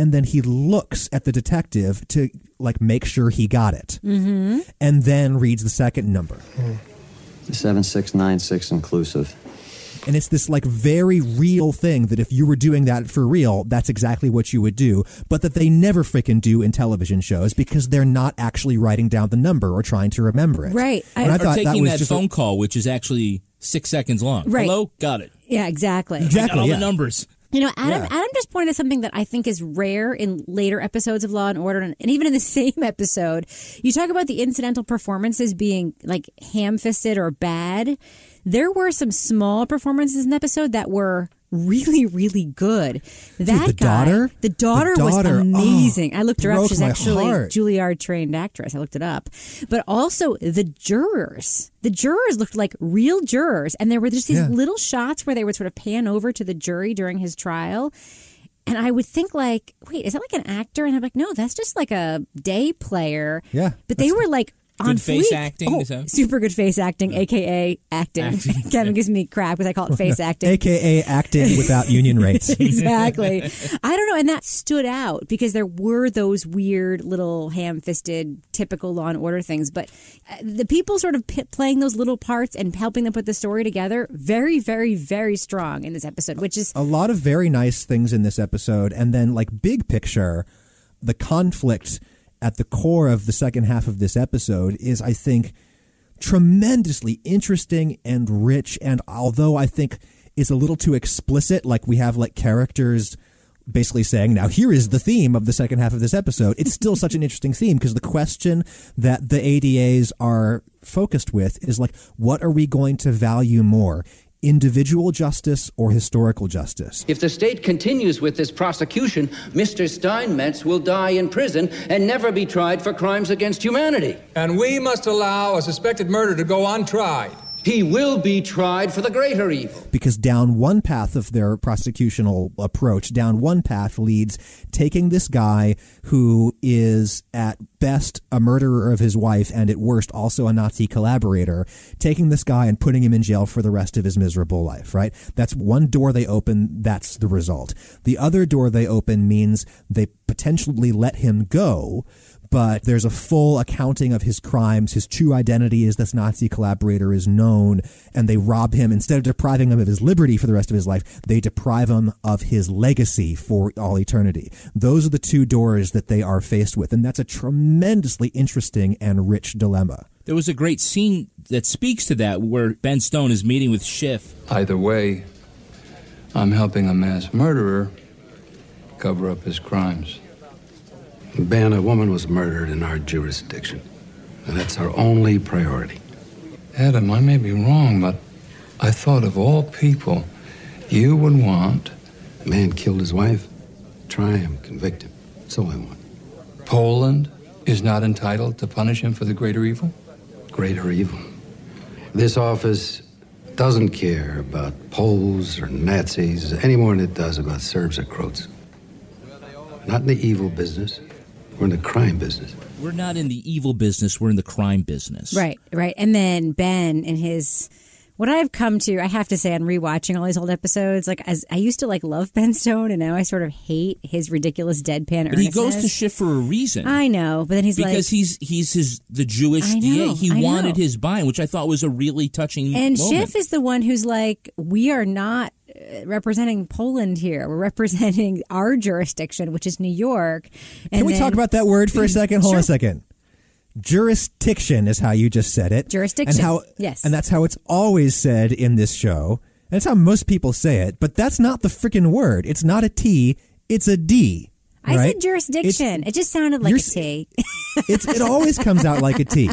Speaker 6: And then he looks at the detective to like make sure he got it,
Speaker 5: Mm-hmm.
Speaker 6: and then reads the second number.
Speaker 15: 7696 inclusive.
Speaker 6: And it's this like very real thing that if you were doing that for real, that's exactly what you would do, but that they never freaking do in television shows because they're not actually writing down the number or trying to remember it.
Speaker 5: Right.
Speaker 6: And I,
Speaker 3: or
Speaker 6: thought that
Speaker 3: taking
Speaker 6: was
Speaker 3: that
Speaker 6: just a-
Speaker 3: phone call, which is actually six seconds long.
Speaker 5: Right.
Speaker 3: Hello, got it.
Speaker 5: Yeah, exactly.
Speaker 3: I got all the numbers.
Speaker 5: You know, Adam,
Speaker 3: Yeah.
Speaker 5: Adam just pointed something that I think is rare in later episodes of Law and Order, and, and even in the (laughs) same episode. You talk about the incidental performances being like ham fisted or bad. There were some small performances in the episode that were really, really good. That
Speaker 6: the
Speaker 5: guy,
Speaker 6: daughter?
Speaker 5: the daughter,
Speaker 6: The daughter,
Speaker 5: was oh, amazing.
Speaker 6: oh,
Speaker 5: I looked her up. She's actually
Speaker 6: heart.
Speaker 5: Juilliard trained actress. I looked it up, but also the jurors. The jurors looked like real jurors, and there were just these
Speaker 6: Yeah.
Speaker 5: little shots where they would sort of pan over to the jury during his trial. And I would think like, wait, is that like an actor? And I'm like, no, that's just like a day player.
Speaker 6: Yeah,
Speaker 5: But they were like on
Speaker 3: Good face
Speaker 5: fleek.
Speaker 3: acting,
Speaker 5: Oh,
Speaker 3: is that-
Speaker 5: super good face acting, aka acting.
Speaker 3: Acting. (laughs)
Speaker 5: Kevin gives me crap because I call it face (laughs) acting.
Speaker 6: AKA acting without union (laughs) rates.
Speaker 5: exactly. I don't know, and that stood out because there were those weird little ham-fisted, typical Law and Order things. But uh, the people sort of p- playing those little parts and helping them put the story together, very, very, very strong in this episode. Which is
Speaker 6: a lot of very nice things in this episode and then like big picture the conflict at the core of the second half of this episode is i think tremendously interesting and rich and although i think is a little too explicit like we have like characters basically saying now here is the theme of the second half of this episode. It's still such an interesting theme because the question that the adas are focused with is like what are we going to value more individual justice or historical justice
Speaker 16: If the state continues with this prosecution, Mr. Steinmetz will die in prison and never be tried for crimes against humanity.
Speaker 17: And we must allow a suspected murder to go untried.
Speaker 16: He will be tried for the greater evil.
Speaker 6: because down one path of their prosecutional approach, down one path leads taking this guy who is at best a murderer of his wife and at worst also a Nazi collaborator, taking this guy and putting him in jail for the rest of his miserable life, right? That's one door they open, that's the result. The other door they open means they potentially let him go, but there's a full accounting of his crimes. His true identity is this Nazi collaborator is known, and they rob him. Instead of depriving him of his liberty for the rest of his life, they deprive him of his legacy for all eternity. Those are the two doors that they are faced with, and that's a tremendously interesting and rich dilemma.
Speaker 3: There was a great scene that speaks to that where Ben Stone is meeting with Schiff.
Speaker 13: Either way, I'm helping a mass murderer cover up his crimes.
Speaker 18: Ben, a woman was murdered in our jurisdiction. And that's our only priority.
Speaker 13: Adam, I may be wrong, but I thought of all people you would want.
Speaker 18: A man killed his wife. Try him, convict him. That's all I want.
Speaker 13: Poland is not entitled to punish him for the greater evil?
Speaker 18: Greater evil. This office doesn't care about Poles or Nazis any more than it does about Serbs or Croats. Not in the evil business. We're in the crime business.
Speaker 3: We're not in the evil business, we're in the crime business.
Speaker 5: Right, right. And then Ben and his what I've come to, I have to say, on rewatching all these old episodes, like as I used to like love (laughs) Ben Stone, and now I sort of hate his ridiculous deadpan.
Speaker 3: But he goes to
Speaker 5: earnestness.
Speaker 3: Schiff for a reason.
Speaker 5: I know, but then he's
Speaker 3: because
Speaker 5: like,
Speaker 3: he's he's his the Jewish
Speaker 5: I know,
Speaker 3: DA. He
Speaker 5: I know.
Speaker 3: wanted his buy-in, which I thought was a really touching
Speaker 5: and
Speaker 3: moment.
Speaker 5: Schiff is the one who's like, we are not uh, representing Poland here. We're representing our jurisdiction, which is New York. And
Speaker 6: Can we
Speaker 5: then-
Speaker 6: talk about that word for a second? (clears throat) Hold on a second. Jurisdiction is how you just said it.
Speaker 5: Jurisdiction.
Speaker 6: And how
Speaker 5: Yes.
Speaker 6: And that's how it's always said in this show. And it's how most people say it, but that's not the freaking word. It's not a T, it's a D.
Speaker 5: I
Speaker 6: right?
Speaker 5: said jurisdiction. it just sounded like a T.
Speaker 6: it's, it always comes out like a T.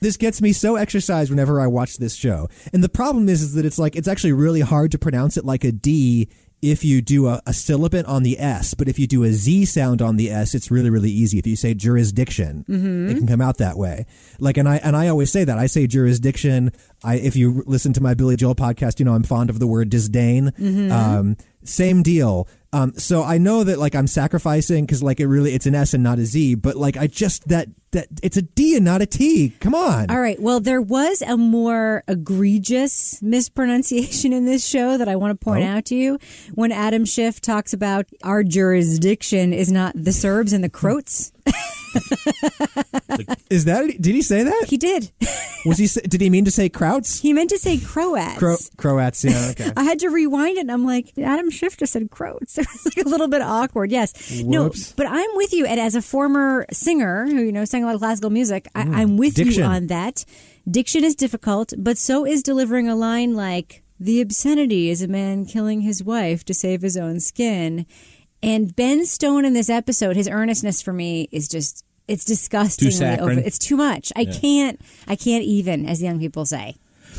Speaker 6: This gets me so exercised whenever I watch this show. And the problem is, is that it's like it's actually really hard to pronounce it like a D if you do a, a sibilant on the S. But if you do a Z sound on the S, it's really really easy. If you say jurisdiction,
Speaker 5: Mhm.
Speaker 6: it can come out that way. Like, and I and I always say that I say jurisdiction. I if you listen to my Billy Joel podcast, you know I'm fond of the word disdain.
Speaker 5: Mhm.
Speaker 6: Um, same deal. Um, so I know that like I'm sacrificing because like it really it's an S and not a Z, but like I just that that it's a D and not a T. Come on.
Speaker 5: All right. Well, there was a more egregious mispronunciation in this show that I want to point
Speaker 6: Oh.
Speaker 5: out to you. When Adam Schiff talks about our jurisdiction is not the Serbs and the Croats. (laughs)
Speaker 6: Is that did he say that?
Speaker 5: He did.
Speaker 6: Was he did he mean to say Krauts?
Speaker 5: He meant to say Croats.
Speaker 6: Cro- Croats. Yeah. Okay. (laughs)
Speaker 5: I had to rewind it and I'm like, Adam Schiff just said Croats. (laughs) It was like a little bit awkward. Yes.
Speaker 6: Whoops.
Speaker 5: No, but I'm with you. And as a former singer who, you know, sang a lot of classical music, I, I'm with
Speaker 6: Mm. Diction.
Speaker 5: you on that. Diction is difficult, but so is delivering a line like, the obscenity is a man killing his wife to save his own skin. And Ben Stone in this episode, his earnestness for me is just, it's disgustingly over. It's too much. I
Speaker 3: Yeah.
Speaker 5: can't, I can't even, as young people say.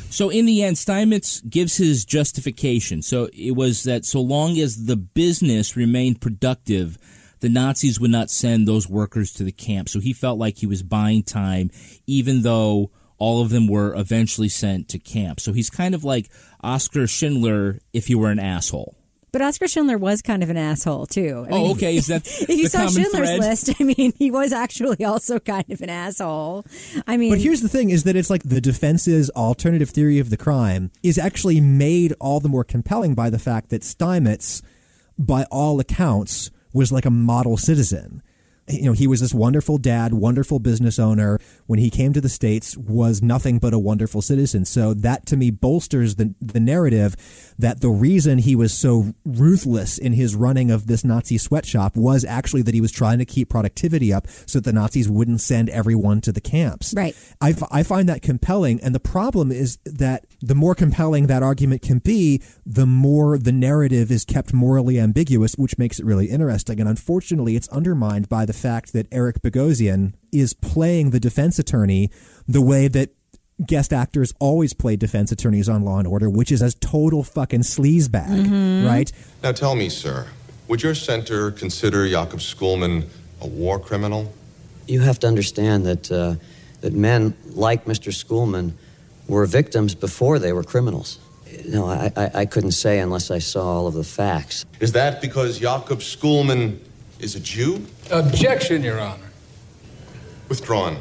Speaker 3: So in the end, Steinmetz gives his justification. So it was that so long as the business remained productive, the Nazis would not send those workers to the camp. So he felt like he was buying time, even though all of them were eventually sent to camp. So he's kind of like Oskar Schindler if he were an asshole.
Speaker 5: But Oskar Schindler was kind of an asshole too. I
Speaker 3: Oh,
Speaker 5: mean,
Speaker 3: okay. Is that (laughs)
Speaker 5: if you
Speaker 3: the
Speaker 5: saw Schindler's
Speaker 3: thread?
Speaker 5: List, (laughs) I mean, he was actually also kind of an asshole. I mean,
Speaker 6: But here's the thing: is that it's like the defense's alternative theory of the crime is actually made all the more compelling by the fact that Steinmetz, by all accounts, was like a model citizen. You know, he was this wonderful dad, wonderful business owner. When he came to the states, was nothing but a wonderful citizen. So that to me bolsters the the narrative that the reason he was so ruthless in his running of this Nazi sweatshop was actually that he was trying to keep productivity up so that the Nazis wouldn't send everyone to the camps.
Speaker 5: Right.
Speaker 6: I, f- I find that compelling. And the problem is that the more compelling that argument can be, the more the narrative is kept morally ambiguous, which makes it really interesting. And unfortunately, it's undermined by the fact that Eric Bogosian is playing the defense attorney the way that guest actors always play defense attorneys on Law and Order, which is as total fucking sleazebag,
Speaker 9: Mhm.
Speaker 6: right?
Speaker 9: Now tell me, sir, would your center consider Jakob Schulman a war criminal?
Speaker 15: You have to understand that, uh, that men like Mr. Schulman were victims before they were criminals. No, I, I, I couldn't say unless I saw all of the facts.
Speaker 9: Is that because Jakob Schulman is a Jew?
Speaker 17: Objection, Your Honor.
Speaker 9: Withdrawn.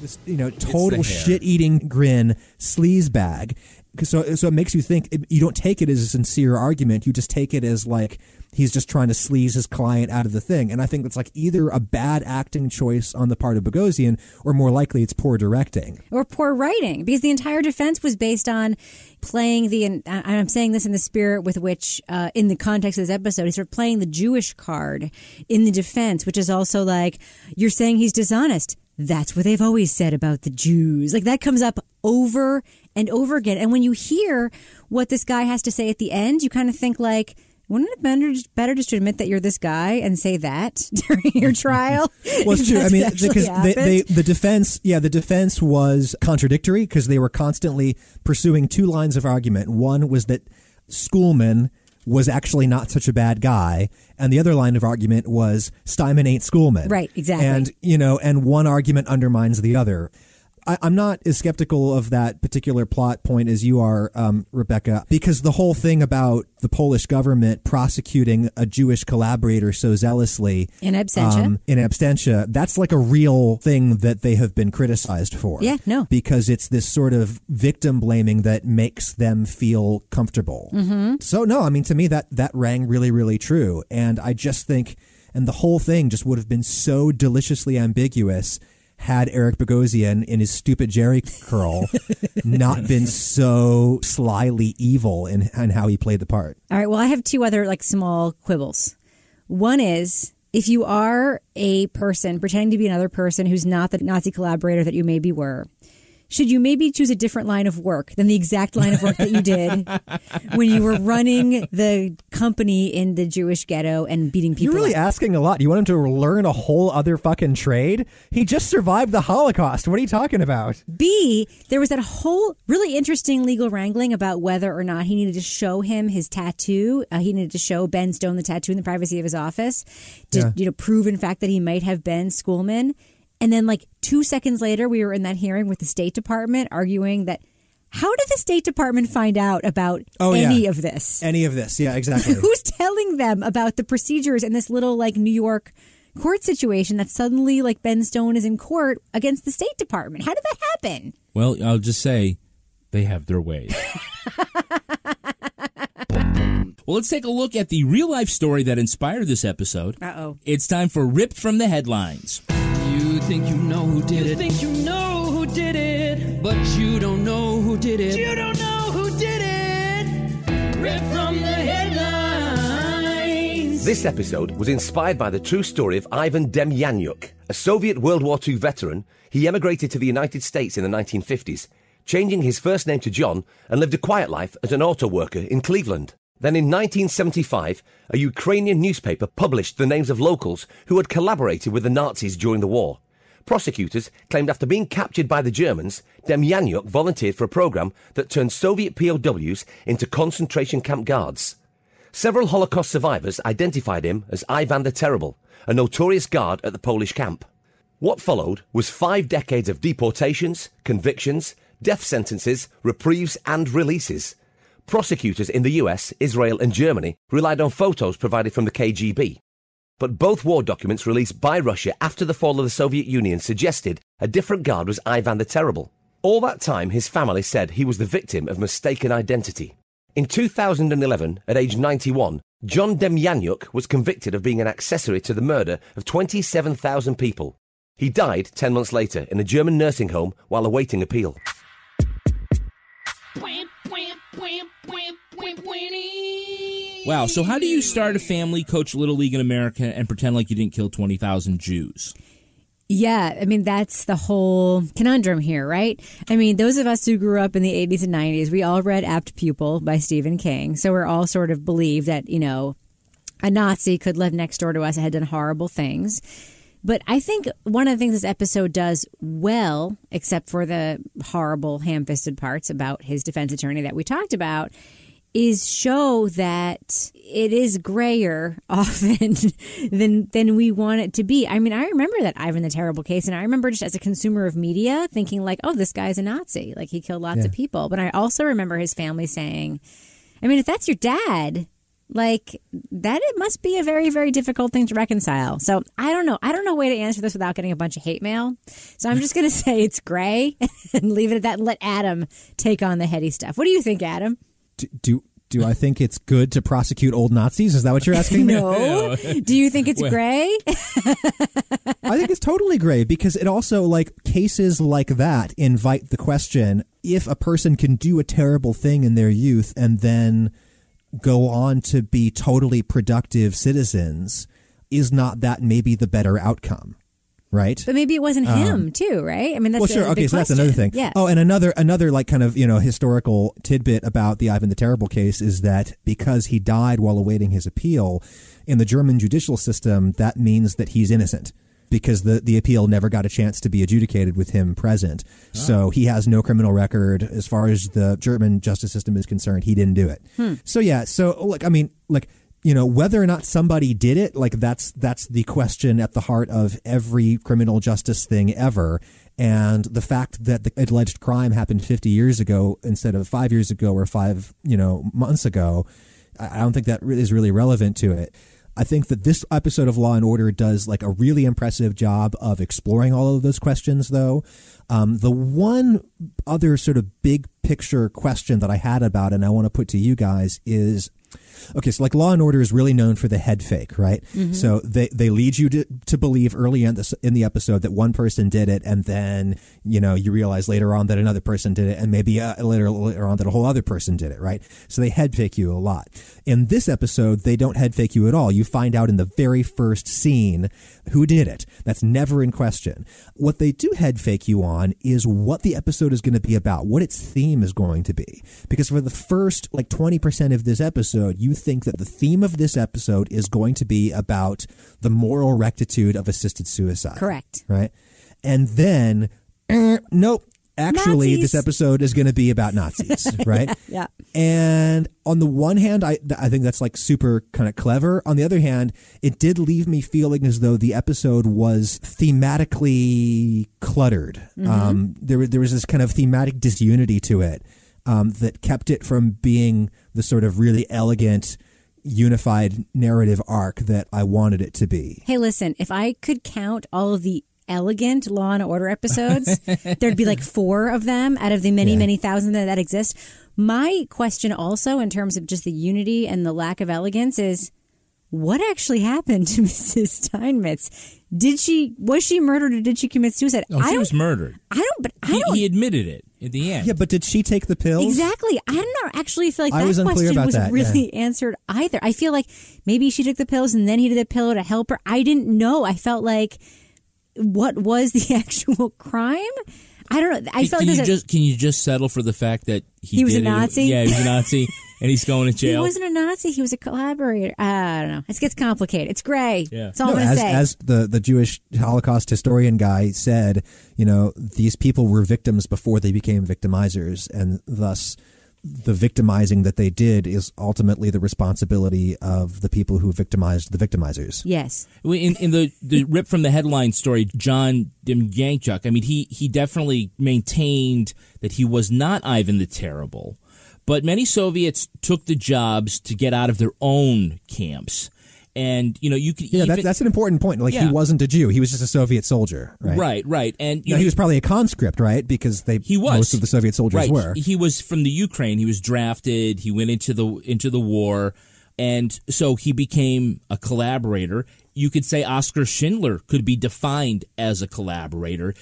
Speaker 6: This you know total shit eating grin sleaze bag. So so it makes you think you don't take it as a sincere argument. You just take it as like he's just trying to sleaze his client out of the thing. And I think that's like either a bad acting choice on the part of Bogosian, or more likely it's poor directing.
Speaker 5: or poor writing because the entire defense was based on playing the and I'm saying this in the spirit with which uh, in the context of this episode he's sort of playing the Jewish card in the defense which is also like you're saying he's dishonest that's what they've always said about the Jews like that comes up over and over again and when you hear what this guy has to say at the end you kind of think like wouldn't it better better just to admit that you're this guy and say that (laughs) during your trial? (laughs)
Speaker 6: Well, it's true. I mean, because they, they, the defense, yeah, the defense was contradictory because they were constantly pursuing two lines of argument. One was that Schulman was actually not such a bad guy, and the other line of argument was Steinman ain't Schulman.
Speaker 5: Right, exactly.
Speaker 6: And you know, and one argument undermines the other. I, I'm not as skeptical of that particular plot point as you are, um, Rebecca, because the whole thing about the Polish government prosecuting a Jewish collaborator so zealously
Speaker 5: In absentia.
Speaker 6: um, in absentia, that's like a real thing that they have been criticized for.
Speaker 5: Yeah, no.
Speaker 6: Because it's this sort of victim blaming that makes them feel comfortable.
Speaker 5: Mhm.
Speaker 6: So no, I mean to me that that rang really, really true. And I just think and the whole thing just would have been so deliciously ambiguous had Eric Bogosian in his stupid Jheri curl (laughs) not been so slyly evil in, in how he played the part.
Speaker 5: All right. Well, I have two other like small quibbles. One is if you are a person pretending to be another person who's not the Nazi collaborator that you maybe were, should you maybe choose a different line of work than the exact line of work that you did (laughs) when you were running the company in the Jewish ghetto and beating people?
Speaker 6: You're really
Speaker 5: up?
Speaker 6: asking a lot. You want him to learn a whole other fucking trade? He just survived the Holocaust. What are you talking about?
Speaker 5: B, there was that whole really interesting legal wrangling about whether or not he needed to show him his tattoo. Uh, he needed to show Ben Stone the tattoo in the privacy of his office to
Speaker 6: Yeah.
Speaker 5: you know prove in fact that he might have been Schulman. And then like two seconds later, we were in that hearing with the State Department arguing that how did the State Department find out about
Speaker 6: Oh,
Speaker 5: any
Speaker 6: yeah.
Speaker 5: of this?
Speaker 6: Any of this? Yeah, exactly. (laughs)
Speaker 5: Who's telling them about the procedures in this little like New York court situation that suddenly like Ben Stone is in court against the State Department? How did that happen?
Speaker 3: Well, I'll just say they have their ways. (laughs) well, let's take a look at the real life story that inspired this episode.
Speaker 5: Uh oh.
Speaker 3: It's time for Ripped from the Headlines.
Speaker 4: You think you know who did it. You think you know who did it. But you don't know who did it. You don't know who did it. Rip from the headlines.
Speaker 19: This episode was inspired by the true story of Ivan Demjanjuk, a Soviet World War II veteran. He emigrated to the United States in the 1950s, changing his first name to John and lived a quiet life as an auto worker in Cleveland. Then in 1975, a Ukrainian newspaper published the names of locals who had collaborated with the Nazis during the war. Prosecutors claimed after being captured by the Germans, Demjanjuk volunteered for a program that turned Soviet POWs into concentration camp guards. Several Holocaust survivors identified him as Ivan the Terrible, a notorious guard at the Polish camp. What followed was five decades of deportations, convictions, death sentences, reprieves, and releases. Prosecutors in the US, Israel, and Germany relied on photos provided from the KGB. But both war documents released by Russia after the fall of the Soviet Union suggested a different guard was Ivan the Terrible. All that time, his family said he was the victim of mistaken identity. In 2011, at age 91, John Demjanjuk was convicted of being an accessory to the murder of 27,000 people. He died 10 months later in a German nursing home while awaiting appeal.
Speaker 3: Wow, so how do you start a family, coach Little League in America, and pretend like you didn't kill 20,000 Jews?
Speaker 5: Yeah, I mean that's the whole conundrum here, right? I mean, those of us who grew up in the 80s and 90s, we all read Apt Pupil by Stephen King. So we're all sort of believed that, you know, a Nazi could live next door to us and had done horrible things. But I think one of the things this episode does well, except for the horrible ham fisted parts about his defense attorney that we talked about, is show that it is grayer (laughs) often than than we want it to be. I mean, I remember that Ivan the Terrible case, and I remember just as a consumer of media thinking like, "Oh, this guy's a Nazi. Like he killed lots
Speaker 6: Yeah.
Speaker 5: of people." But I also remember his family saying, "I mean, if that's your dad." Like that, it must be a very, very difficult thing to reconcile. So I don't know. I don't know a way to answer this without getting a bunch of hate mail. So I'm just going (laughs) to say it's gray (laughs) and leave it at that and let Adam take on the heady stuff. What do you think, Adam?
Speaker 6: Do, do do I think it's good to prosecute old Nazis? Is that what you're (laughs) asking me?
Speaker 5: No. Do you think it's
Speaker 6: Well-
Speaker 5: gray?
Speaker 6: I think it's totally gray because it also like cases like that invite the question if a person can do a terrible thing in their youth and then go on to be totally productive citizens is not that maybe the better outcome right
Speaker 5: But maybe it wasn't
Speaker 6: Um,
Speaker 5: him too, right? I mean, that's
Speaker 6: well,
Speaker 5: the-
Speaker 6: sure.
Speaker 5: the
Speaker 6: Okay,
Speaker 5: big
Speaker 6: so that's another thing.
Speaker 5: Yeah.
Speaker 6: Oh, and another another like kind of you know historical tidbit about the Ivan the Terrible case is that because he died while awaiting his appeal in the German judicial system, that means that he's innocent because the the appeal never got a chance to be adjudicated with him present. So he has no criminal record as far as the German justice system is concerned. He didn't do it.
Speaker 5: Hmm.
Speaker 6: So yeah. So like I mean like you know whether or not somebody did it like that's that's the question at the heart of every criminal justice thing ever and the fact that the alleged crime happened 50 years ago instead of 5 years ago or 5 you know months ago I don't think that is really relevant to it. I think that this episode of Law and Order does like a really impressive job of exploring all of those questions, though. Um, the one other sort of big picture question that I had about, and I want to put to you guys, is Okay, so like Law and Order is really known for the head fake, right?
Speaker 5: Mhm.
Speaker 6: So they they lead you to, to believe early in the in the episode that one person did it, and then you know you realize later on that another person did it, and maybe uh, later later on that a whole other person did it, right? So they head fake you a lot. In this episode, they don't head fake you at all. You find out in the very first scene who did it. That's never in question. What they do head fake you on is what the episode is going to be about, what its theme is going to be. Because for the first like 20% of this episode, you think that the theme of this episode is going to be about the moral rectitude of assisted suicide.
Speaker 5: Correct.
Speaker 6: Right? And then, eh, (clears throat) nope. Actually,
Speaker 5: Nazis.
Speaker 6: this episode is going to be about Nazis, (laughs) right?
Speaker 5: Yeah.
Speaker 6: And on the one hand, I I think that's like super kind of clever. On the other hand, it did leave me feeling as though the episode was thematically cluttered.
Speaker 5: Mhm.
Speaker 6: Um, there there was this kind of thematic disunity to it um, that kept it from being the sort of really elegant, unified narrative arc that I wanted it to be.
Speaker 5: Hey, listen, if I could count all of the elegant Law and Order episodes, (laughs) there'd be like four of them out of the many,
Speaker 6: Yeah.
Speaker 5: many thousand that, that exist. My question also, in terms of just the unity and the lack of elegance, is what actually happened to (laughs) Mrs. Steinmetz? Did she was she murdered or did she commit suicide?
Speaker 3: No,
Speaker 5: I
Speaker 3: she was murdered.
Speaker 5: I don't. But I
Speaker 3: He,
Speaker 5: don't.
Speaker 3: he admitted it at the end.
Speaker 6: Yeah, but did she take the pills?
Speaker 5: Exactly. I don't know. Actually, feel like
Speaker 6: I
Speaker 5: that
Speaker 6: was unclear
Speaker 5: question was
Speaker 6: that,
Speaker 5: really (laughs) answered either. I feel like maybe she took the pills and then he did the pill to help her. I didn't know. I felt like what was the (laughs) actual crime? I don't know. I
Speaker 3: Can-
Speaker 5: felt
Speaker 3: can
Speaker 5: like
Speaker 3: you
Speaker 5: there's a-
Speaker 3: just can you just settle for the fact that he,
Speaker 5: He was a
Speaker 3: did it?
Speaker 5: Nazi?
Speaker 3: Yeah, he was a Nazi, and he's going to (laughs) jail.
Speaker 5: he wasn't a Nazi. He was a collaborator. Uh, I don't know. It gets complicated. It's gray.
Speaker 3: Yeah.
Speaker 5: That's all
Speaker 6: No,
Speaker 5: I'm going
Speaker 6: as,
Speaker 5: to say.
Speaker 6: as the, the Jewish Holocaust historian guy said, you know, these people were victims before they became victimizers, and thus the victimizing that they did is ultimately the responsibility of the people who victimized the victimizers.
Speaker 5: yes.
Speaker 3: in, in the, the (laughs) rip from the headline story, John Demjanchuk, I mean, he, he definitely maintained that he was not Ivan the Terrible, but many Soviets took the jobs to get out of their own camps. And, you know, you could
Speaker 6: Yeah,
Speaker 3: even.
Speaker 6: that's, that's an important point. Like,
Speaker 3: Yeah.
Speaker 6: he wasn't a Jew. He was just a Soviet soldier, right?
Speaker 3: Right, right. And, know,
Speaker 6: he was probably a conscript, right? Because they
Speaker 3: He was.
Speaker 6: most of the Soviet soldiers
Speaker 3: right.
Speaker 6: were.
Speaker 3: He was from the Ukraine. He was drafted. He went into the into the war, and so he became a collaborator. You could say Oskar Schindler could be defined as a collaborator.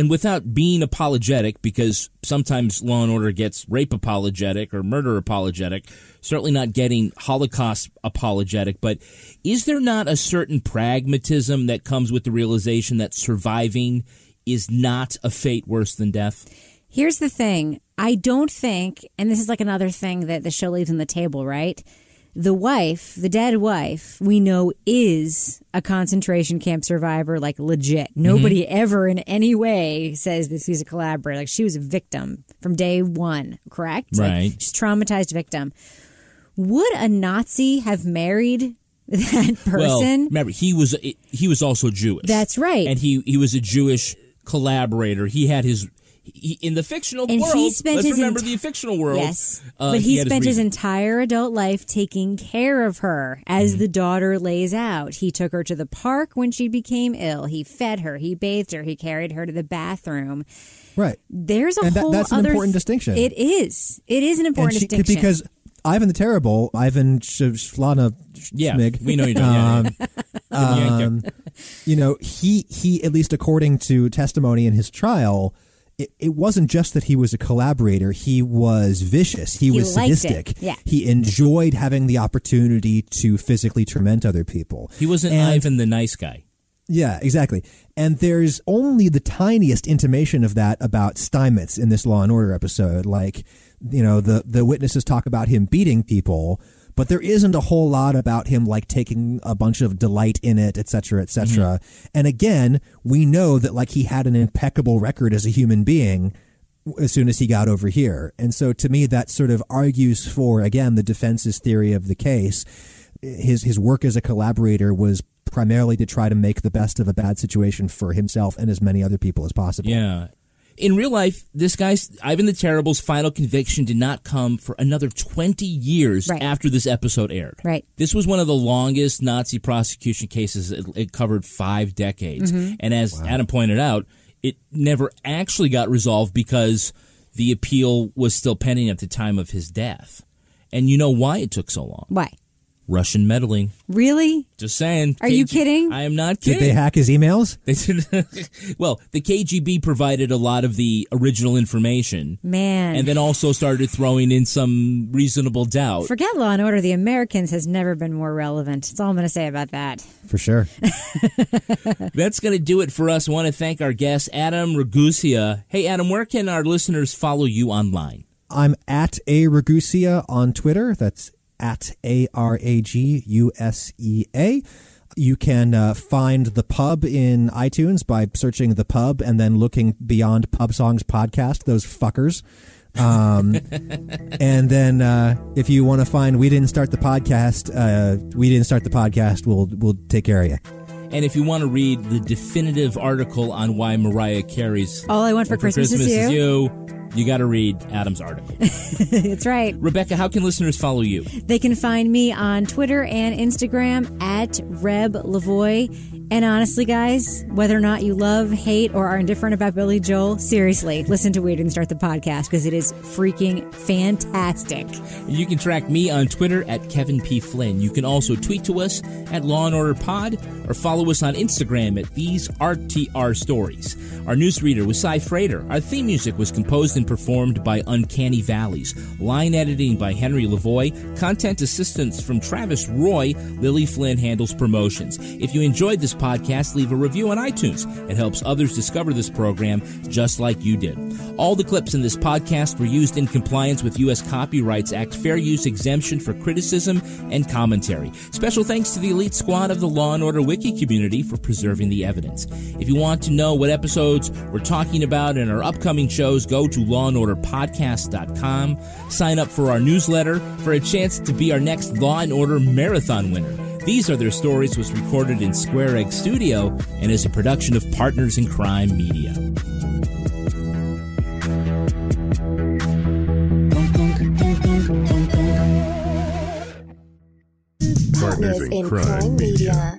Speaker 3: And without being apologetic, because sometimes Law and Order gets rape apologetic or murder apologetic, certainly not getting Holocaust apologetic, but is there not a certain pragmatism that comes with the realization that surviving is not a fate worse than death?
Speaker 5: Here's the thing. I don't think, and this is like another thing that the show leaves on the table, right? The wife, the dead wife, we know is a concentration camp survivor, like legit. Mm-hmm. Nobody ever in any way says that she's a collaborator. Like she was a victim from day one, correct? Like,
Speaker 3: Right.
Speaker 5: she's traumatized victim. Would a Nazi have married (laughs) that
Speaker 3: Well,
Speaker 5: person?
Speaker 3: remember he was he was also Jewish.
Speaker 5: That's right.
Speaker 3: and he he was a Jewish collaborator. He had his he, in the fictional
Speaker 5: And
Speaker 3: world.
Speaker 5: he spent
Speaker 3: let's
Speaker 5: his
Speaker 3: remember
Speaker 5: ent-
Speaker 3: the fictional world.
Speaker 5: Yes,
Speaker 3: uh,
Speaker 5: but he,
Speaker 3: had
Speaker 5: spent his
Speaker 3: reason.
Speaker 5: entire adult life taking care of her as
Speaker 3: Mm-hmm.
Speaker 5: the daughter lays out. He took her to the park when she became ill. He fed her. He bathed her. He carried her to the bathroom.
Speaker 6: Right.
Speaker 5: There's a
Speaker 6: And that-
Speaker 5: whole
Speaker 6: that's an
Speaker 5: other
Speaker 6: important
Speaker 5: th-
Speaker 6: distinction.
Speaker 5: It is. It is an important
Speaker 6: she-
Speaker 5: distinction
Speaker 6: because Ivan the Terrible, Ivan Sh- Shlana
Speaker 3: Yeah,
Speaker 6: Schmig,
Speaker 3: we know you do, yeah,
Speaker 6: um, (laughs)
Speaker 3: yeah.
Speaker 6: um, you know, he he at least according to testimony in his trial. It, it wasn't just that he was a collaborator; he was vicious. He,
Speaker 5: He
Speaker 6: was sadistic.
Speaker 5: Yeah.
Speaker 6: he enjoyed having the opportunity to physically torment other people.
Speaker 3: He wasn't
Speaker 6: And-
Speaker 3: Ivan the nice guy.
Speaker 6: yeah, exactly. And there's only the tiniest intimation of that about Steinmetz in this Law and Order episode. Like, you know, the the witnesses talk about him beating people, but there isn't a whole lot about him like taking a bunch of delight in it, et cetera, et mm-hmm. cetera. And again, we know that like he had an impeccable record as a human being as soon as he got over here. And so to me that sort of argues for again the defense's theory of the case. His his work as a collaborator was primarily to try to make the best of a bad situation for himself and as many other people as possible.
Speaker 3: Yeah. In real life, this guy's Ivan the Terrible's final conviction did not come for another 20 years
Speaker 5: Right.
Speaker 3: after this episode aired.
Speaker 5: Right.
Speaker 3: This was one of the longest Nazi prosecution cases. It, it covered five decades.
Speaker 5: Mhm.
Speaker 3: And as Adam pointed out, it never actually got resolved because the appeal was still pending at the time of his death. And you know why it took so long?
Speaker 5: Why?
Speaker 3: Russian meddling.
Speaker 5: Really?
Speaker 3: Just saying.
Speaker 5: Are you kidding?
Speaker 3: I am not kidding.
Speaker 6: Did they hack his emails? (laughs)
Speaker 3: They did- (laughs) well, the KGB provided a lot of the original information.
Speaker 5: Man.
Speaker 3: And then also started throwing in some reasonable doubt.
Speaker 5: Forget Law and Order. The Americans has never been more relevant. That's all I'm going to say about that.
Speaker 6: For sure. (laughs)
Speaker 3: That's going to do it for us. I want to thank our guest, Adam Ragusea. Hey, Adam, where can our listeners follow you online?
Speaker 6: I'm at a Ragusea on Twitter. That's at A R A G U S E A. You can uh, find the pub in iTunes by searching the pub and then looking beyond Pub Songs podcast. Those fuckers. Um, (laughs) and then uh, if you want to find we didn't start the podcast, uh, we didn't start the podcast. We'll we'll take care of you.
Speaker 3: And if you want to read the definitive article on why Mariah Carey's
Speaker 5: All I Want for Christmas is
Speaker 3: is
Speaker 5: You.
Speaker 3: you, you got to read Adam's article. (laughs)
Speaker 5: That's right.
Speaker 3: Rebecca, how can listeners follow you?
Speaker 5: They can find me on Twitter and Instagram at Reb Lavoie. And honestly, guys, whether or not you love, hate, or are indifferent about Billy Joel, seriously, listen to We Didn't Start the Podcast because it is freaking fantastic.
Speaker 3: You can track me on Twitter at Kevin P. Flynn. You can also tweet to us at Law and Order Pod or follow us on Instagram at These RTR Stories. Our newsreader was Cy Frater. Our theme music was composed and performed by Uncanny Valleys. Line editing by Henry Lavoie. Content assistance from Travis Roy. Lily Flynn handles promotions. If you enjoyed this podcast, leave a review on iTunes. It helps others discover this program just like you did. All the clips in this podcast were used in compliance with U.S. Copyrights Act fair use exemption for criticism and commentary. Special thanks to the elite squad of the Law and Order Wiki community for preserving the evidence. If you want to know what episodes we're talking about in our upcoming shows, go to lawandorderpodcast.com. Sign up for our newsletter for a chance to be our next Law and Order marathon winner. These Are Their Stories was recorded in Square Egg Studio and is a production of Partners in Crime Media.
Speaker 1: Partners in Crime Media.